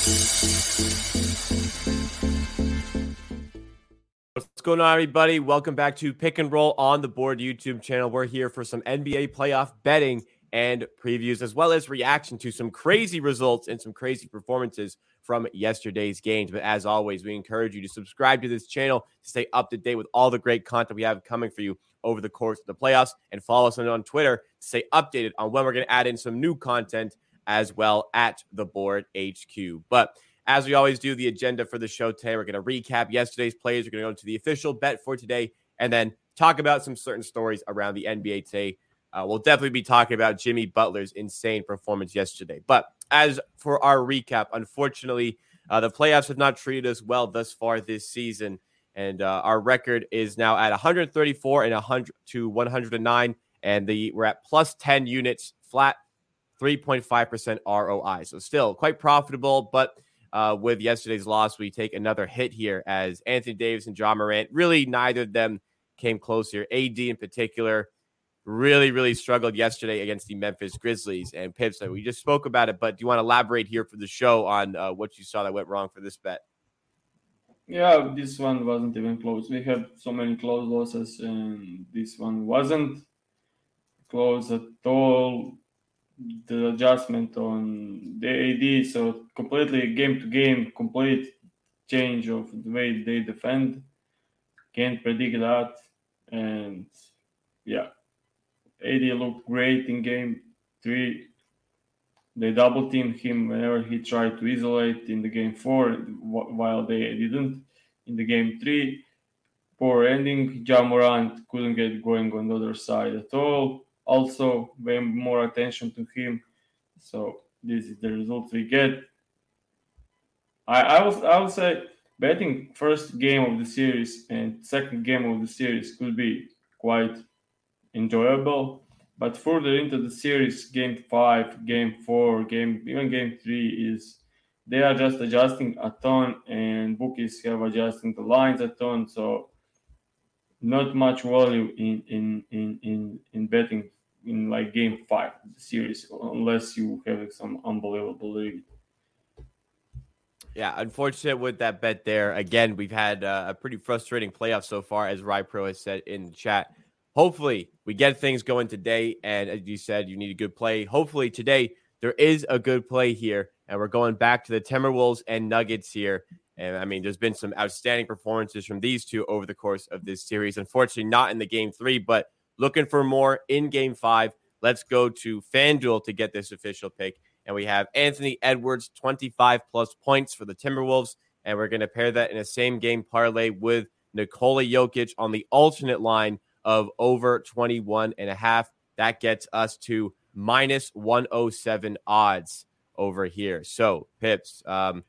What's going on, everybody? Welcome back to Pick and Roll on the Board YouTube channel. We're here for some NBA playoff betting and previews, as well as reaction to some crazy results and some crazy performances from yesterday's games. But as always, we encourage you to subscribe to this channel to stay up to date with all the great content we have coming for you over the course of the playoffs, and follow us on Twitter to stay updated on when we're going to add in some new content as well at the board HQ. But as we always do, the agenda for the show today, we're going to recap yesterday's plays. We're going to go to the official bet for today and then talk about some certain stories around the NBA today. Uh, we'll definitely be talking about Jimmy Butler's insane performance yesterday. But as for our recap, unfortunately, uh, the playoffs have not treated us well thus far this season. And uh, our record is now at 134 and 100 to 109. And the we're at plus 10 units flat, 3.5% ROI. So still quite profitable, but uh, with yesterday's loss, we take another hit here as Anthony Davis and Ja Morant, really neither of them came close here. AD in particular really, really struggled yesterday against the Memphis Grizzlies. And Pips, we just spoke about it, but do you want to elaborate here for the show on uh, what you saw that went wrong for this bet? Yeah, this one wasn't even close. We had so many close losses, and this one wasn't close at all the adjustment on the AD. So completely game to game, complete change of the way they defend. Can't predict that. And yeah, AD looked great in game three. They double teamed him whenever he tried to isolate in the game four, while they didn't in the game three. Poor ending. Ja Morant couldn't get going on the other side at all also pay more attention to him. So this is the result we get. I I will I will say betting first game of the series and second game of the series could be quite enjoyable. But further into the series, game five, game four, game even game three is they are just adjusting a ton and bookies have adjusting the lines a ton. So not much value in in in in, in betting in like game five series unless you have some unbelievable lead. Yeah, unfortunate with that bet there. Again, we've had uh, a pretty frustrating playoff so far, as Rye Pro has said in the chat. Hopefully, we get things going today. And as you said, you need a good play. Hopefully, today there is a good play here. And we're going back to the Timberwolves and Nuggets here. And I mean, there's been some outstanding performances from these two over the course of this series. Unfortunately, not in the game three, but looking for more in game five. Let's go to FanDuel to get this official pick. And we have Anthony Edwards, 25 plus points for the Timberwolves. And we're going to pair that in a same game parlay with Nikola Jokic on the alternate line of over 21 and a half. That gets us to minus 107 odds over here. So, Pips, um,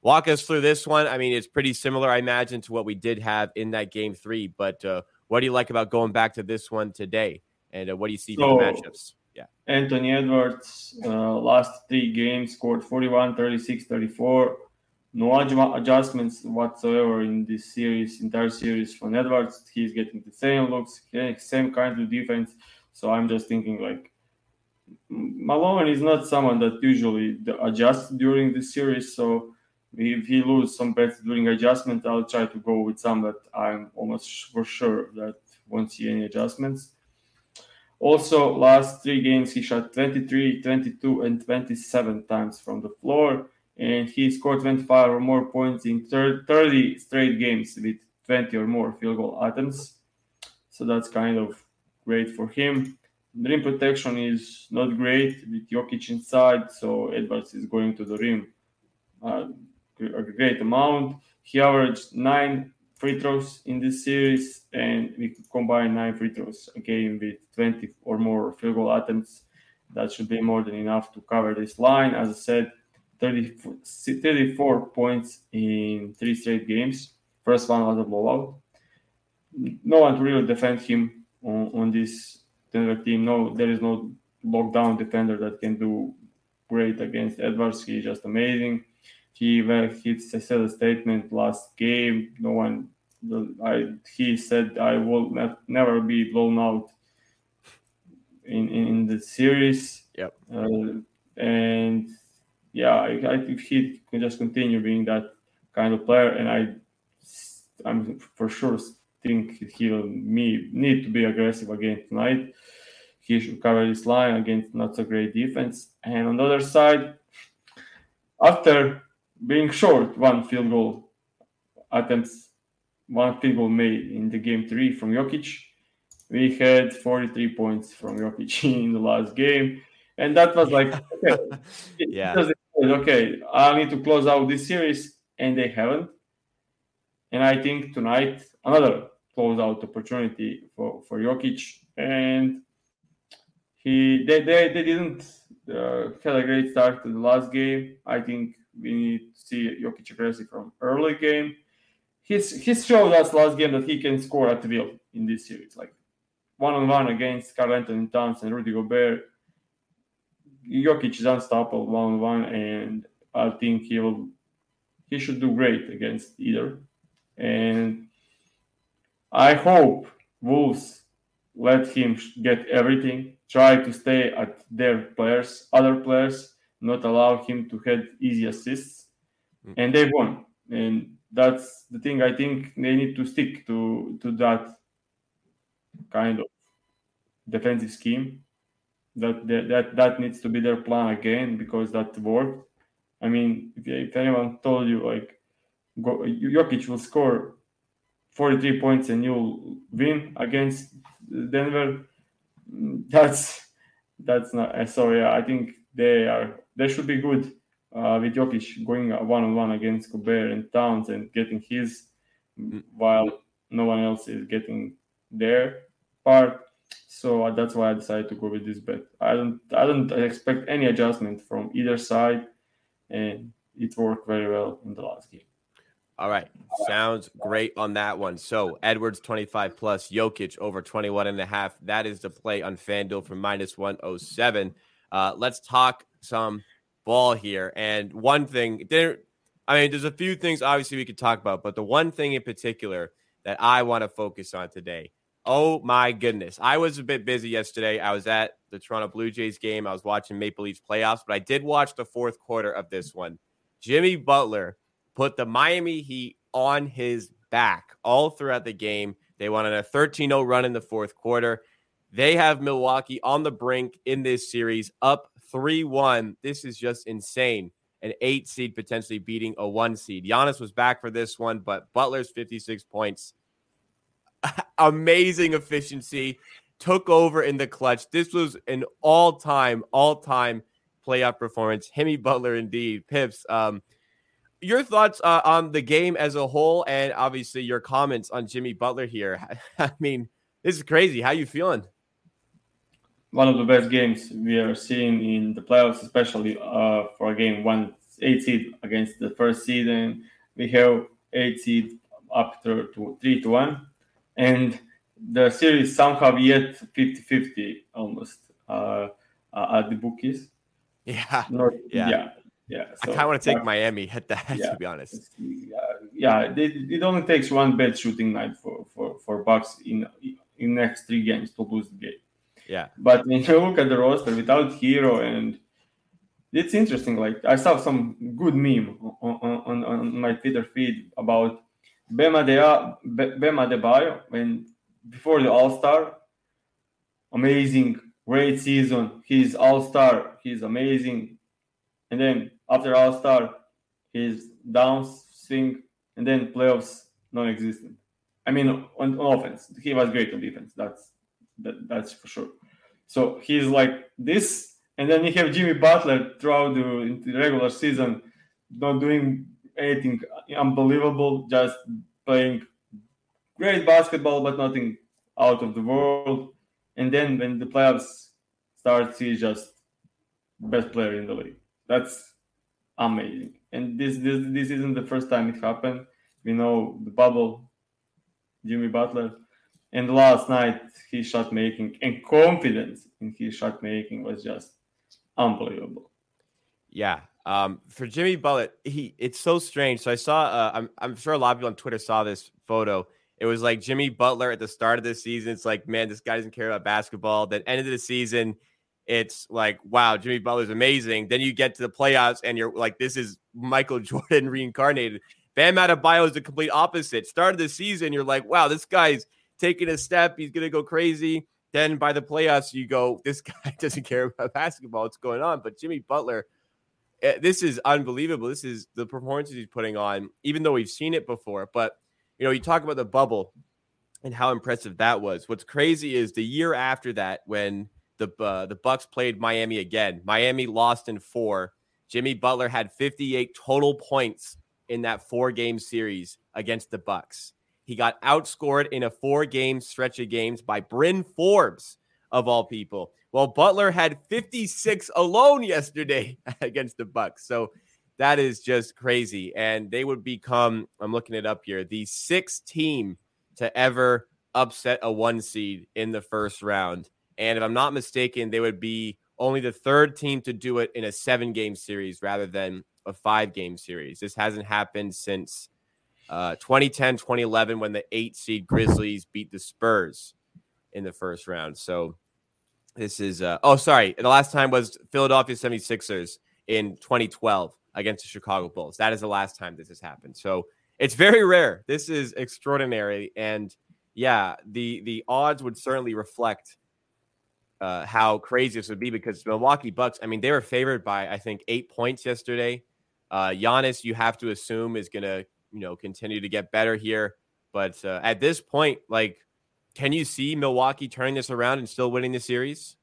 walk us through this one. I mean, it's pretty similar, I imagine, to what we did have in that game three, but uh, what do you like about going back to this one today? And uh, what do you see so, the matchups? Yeah. Anthony Edwards, uh, last three games, scored 41, 36, 34. No adjustments whatsoever in this series, entire series from Edwards. He's getting the same looks, same kind of defense. So I'm just thinking like Malone is not someone that usually adjusts during the series. So if he lose some bets during adjustment, I'll try to go with some that I'm almost for sure that won't see any adjustments. Also, last three games he shot 23, 22, and 27 times from the floor, and he scored 25 or more points in 30 straight games with 20 or more field goal attempts. So that's kind of great for him. Rim protection is not great with Jokic inside, so Edwards is going to the rim. Uh, a great amount. He averaged nine free throws in this series, and we could combine nine free throws a game with 20 or more field goal attempts. that should be more than enough to cover this line. As I said, 30, 34 points in three straight games. First one was a blowout. No one to really defend him on, on this Denver team. No, there is no lockdown defender that can do great against Edwards. He's just amazing. He well, he said a statement last game. No one, I he said I will not, never be blown out in in, in the series. Yep. Uh, and yeah, I, I think he can just continue being that kind of player, and I, I'm for sure think he'll me, need to be aggressive again tonight. He should cover this line against not so great defense. And on the other side, after being short one field goal attempts, one field goal made in the game three from Jokic, we had 43 points from Jokic in the last game. And that was like, okay, yeah. okay, I need to close out this series, and they haven't. And I think tonight, another close-out opportunity for, for Jokic. And he they, they, they didn't uh, had a great start to the last game. I think we need to see Jokic aggressive from early game. He's he's showed us last game that he can score at will in this series, like one on one against Karl-Anthony Towns and Rudy Gobert. Jokic is unstoppable one on one, and I think he will he should do great against either. And I hope Wolves let him get everything, try to stay at their players, other players, not allow him to have easy assists. Mm. And they won. And that's the thing I think they need to stick to to that kind of defensive scheme. That that that, needs to be their plan again because that worked. I mean, if, if anyone told you like go, Jokic will score 43 points and you'll win against Denver, that's that's not so. Yeah, I think they are they should be good uh, with Jokic going one on one against Gobert and Towns and getting his mm. while no one else is getting their part. So uh, that's why I decided to go with this bet. I don't I don't expect any adjustment from either side, and it worked very well in the last game. All right. Sounds great on that one. So Edwards 25 plus, Jokic over 21 and a half. That is the play on FanDuel for minus 107. Uh, let's talk some ball here. And one thing, there, I mean, there's a few things obviously we could talk about, but the one thing in particular that I want to focus on today. Oh my goodness. I was a bit busy yesterday. I was at the Toronto Blue Jays game. I was watching Maple Leafs playoffs, but I did watch the fourth quarter of this one. Jimmy Butler put the Miami Heat on his back all throughout the game. They won a 13 0 run in the fourth quarter. They have Milwaukee on the brink in this series, up 3 1. This is just insane. An eight seed potentially beating a one seed. Giannis was back for this one, but Butler's 56 points. Amazing efficiency. Took over in the clutch. This was an all time, all time playoff performance. Himmy Butler, indeed. Pips, um, your thoughts uh, on the game as a whole, and obviously your comments on Jimmy Butler here. I mean, this is crazy. How you feeling? One of the best games we are seeing in the playoffs, especially uh, for a game one eight seed against the first seed, and we have eight seed up to, to three to one, and the series somehow yet 50-50 almost uh, uh, at the bookies. Yeah, Not, yeah, yeah yeah, so, I kind of want to take uh, Miami at that. Yeah, to be honest, Yeah, yeah, it, it only takes one bad shooting night for for for Bucks in in next three games to lose the game. Yeah, but when you look at the roster without Herro, and it's interesting. Like I saw some good meme on, on, on my Twitter feed about Bema De Bema Adebayo when before the All Star, amazing, great season. He's All Star. He's amazing, and then after All Star, his downswing and then playoffs non-existent. I mean, on, offense, he was great on defense. That's that, that's for sure. So he's like this, and then you have Jimmy Butler throughout the, the regular season, not doing anything unbelievable, just playing great basketball, but nothing out of the world. And then when the playoffs starts, he's just best player in the league. That's amazing. And this this this isn't the first time it happened. We know the bubble, Jimmy Butler, and last night his shot making and confidence in his shot making was just unbelievable. Yeah. Um, for Jimmy Butler, he it's so strange. So I saw uh, I'm I'm sure a lot of people on Twitter saw this photo. It was like Jimmy Butler at the start of the season. It's like, man, this guy doesn't care about basketball. Then end of the season, it's like, wow, Jimmy Butler's amazing. Then you get to the playoffs and you're like, this is Michael Jordan reincarnated. Bam Adebayo is the complete opposite. Start of the season, you're like, wow, this guy's taking a step. He's gonna go crazy. Then by the playoffs, you go, this guy doesn't care about basketball. What's going on? But Jimmy Butler, eh, this is unbelievable. This is the performances he's putting on, even though we've seen it before. But you know, you talk about the bubble and how impressive that was. What's crazy is the year after that, when the uh, the Bucks played Miami again, Miami lost in four. Jimmy Butler had 58 total points in that four game series against the Bucks. He got outscored in a four game stretch of games by Bryn Forbes, of all people. Well, Butler had 56 alone yesterday against the Bucks. So that is just crazy. And they would become, I'm looking it up here, the sixth team to ever upset a one seed in the first round. And if I'm not mistaken, they would be only the third team to do it in a seven game series rather than a five game series. This hasn't happened since uh, 2010, 2011, when the eight seed Grizzlies beat the Spurs in the first round. So this is, uh, oh, sorry. The last time was Philadelphia 76ers in 2012 against the Chicago Bulls. That is the last time this has happened. So it's very rare. This is extraordinary. And yeah, the the odds would certainly reflect uh, how crazy this would be because Milwaukee Bucks, I mean, they were favored by, I think, eight points yesterday. Uh, Giannis, you have to assume, is going to, you know, continue to get better here. But uh, at this point, like, can you see Milwaukee turning this around and still winning the series?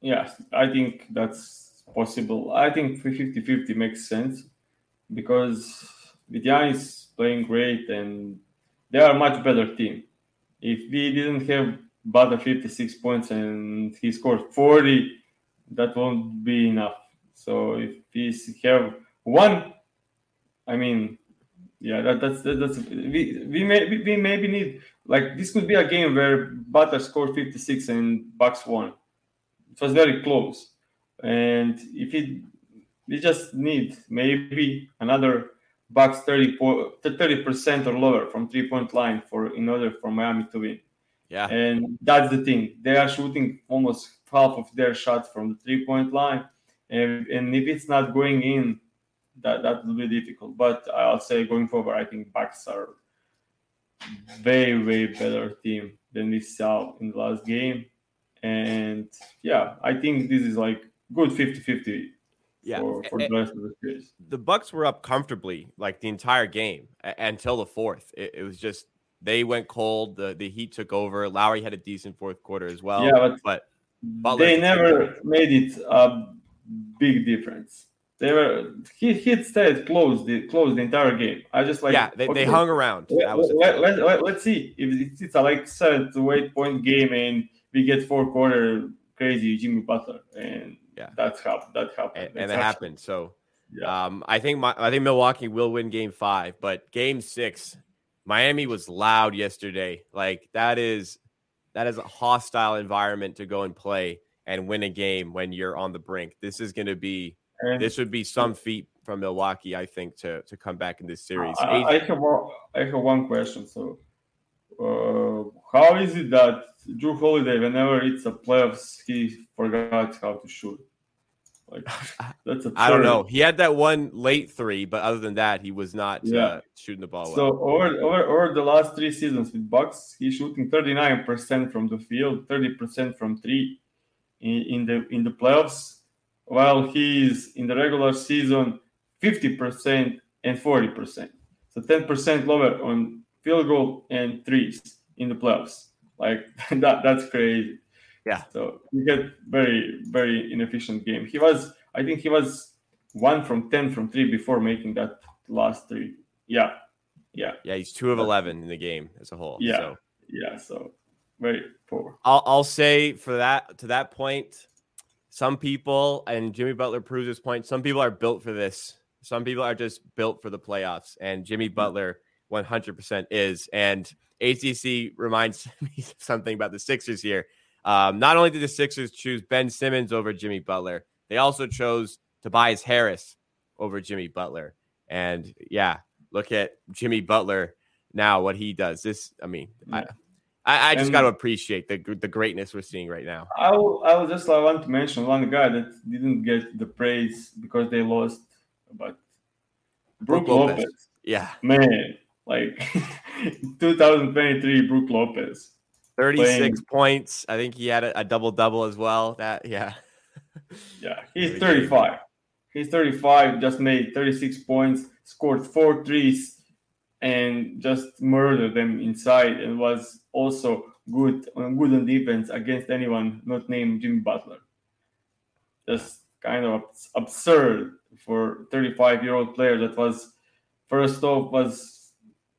Yeah, I think that's possible. I think 50 50 makes sense because Vidian playing great and they are a much better team. If we didn't have Butler 56 points and he scored 40, that won't be enough. So if we have one, I mean, yeah, that, that's that, that's we we may we maybe need like this could be a game where Butler scored 56 and Bucks won. It was very close. And if it, we just need maybe another Bucks 30 percent or lower from three point line for in order for Miami to win. Yeah, and that's the thing. They are shooting almost half of their shots from the three point line, and, and if it's not going in, that that will be difficult. But I'll say going forward, I think Bucks are way way better team than we saw in the last game, and yeah, I think this is like good 50-50 yeah. for, for the rest of the series. The Bucks were up comfortably like the entire game a- until the fourth. It, it, was just they went cold. The the Heat took over. Lowry had a decent fourth quarter as well. Yeah, but, but they never made it a big difference. They were he Heat stayed close the close the entire game. I just like yeah they, okay, they hung around. Let, let, let, let, us see if it's, it's a like seven to eight point game and we get four quarter crazy Jimmy Butler and yeah, that's how that happened. And, and it happened. So, yeah. um, I think my, I think Milwaukee will win Game Five, but Game Six, Miami was loud yesterday. Like that is that is a hostile environment to go and play and win a game when you're on the brink. This is going to be and this would be some feat from Milwaukee, I think, to to come back in this series. I, I have I have one question. So, uh, how is it that Jrue Holiday, whenever it's a playoffs, he forgot how to shoot? Like that's a I don't know. He had that one late three, but other than that, he was not yeah. uh, shooting the ball. So well. over, over over the last three seasons with Bucks, he's shooting 39% from the field, 30% from three in, in the in the playoffs, while he's in the regular season 50% and 40%. So 10% lower on field goal and threes in the playoffs. Like that that's crazy. Yeah. So he had very, very inefficient game. He was, I think he was one from 10 from three before making that last three. Yeah. Yeah. Yeah. He's two of 11 in the game as a whole. Yeah. So. Yeah. So very poor. I'll, I'll say for that, to that point, some people, and Jimmy Butler proves this point, some people are built for this. Some people are just built for the playoffs, and Jimmy mm-hmm. Butler 100% is. And ACC reminds me something about the Sixers here. Um, not only did the Sixers choose Ben Simmons over Jimmy Butler, they also chose Tobias Harris over Jimmy Butler. And yeah, look at Jimmy Butler now, what he does. This, I mean, yeah. I, I, just got to appreciate the the greatness we're seeing right now. I will, I will just I want to mention one guy that didn't get the praise because they lost, but Brook, Brook Lopez. Lopez. Yeah, man, like 2023, Brook Lopez. 36 playing. points. I think he had a, a double double as well. That yeah. yeah, he's 35. He's 35, just made 36 points, scored four threes, and just murdered them inside. And was also good on good on defense against anyone not named Jimmy Butler. Just kind of absurd for 35 year old player that was first off was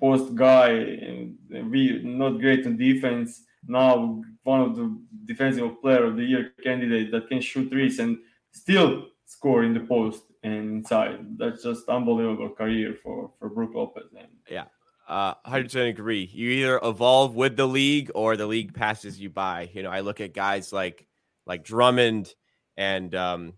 post guy and we not great on defense. Now one of the defensive player of the year candidate that can shoot threes and still score in the post and inside. That's just unbelievable career for for Brook Lopez. And yeah, uh, 100% agree. You either evolve with the league or the league passes you by. You know, I look at guys like like Drummond and um,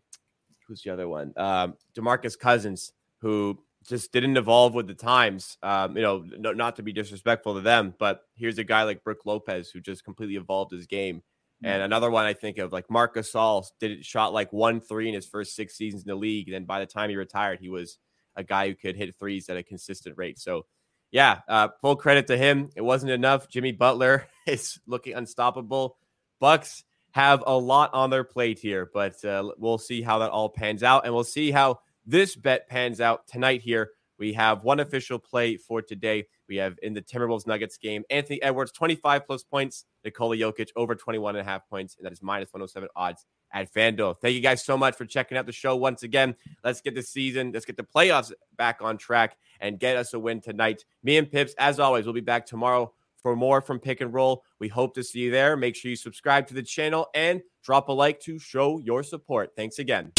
who's the other one? Um, Demarcus Cousins, who just didn't evolve with the times. Um, you know, no, not to be disrespectful to them, but here's a guy like Brook Lopez who just completely evolved his game. And another one I think of like Marcus Gasol did it shot like one three in his first six seasons in the league. And then by the time he retired, he was a guy who could hit threes at a consistent rate. So yeah, uh, full credit to him. It wasn't enough. Jimmy Butler is looking unstoppable. Bucks have a lot on their plate here, but uh, we'll see how that all pans out, and we'll see how this bet pans out tonight here. We have one official play for today. We have in the Timberwolves Nuggets game, Anthony Edwards, 25 plus points, Nikola Jokic over 21 and a half points, and that is minus 107 odds at FanDuel. Thank you guys so much for checking out the show once again. Let's get the season, let's get the playoffs back on track and get us a win tonight. Me and Pips, as always, we'll be back tomorrow for more from Pick and Roll. We hope to see you there. Make sure you subscribe to the channel and drop a like to show your support. Thanks again.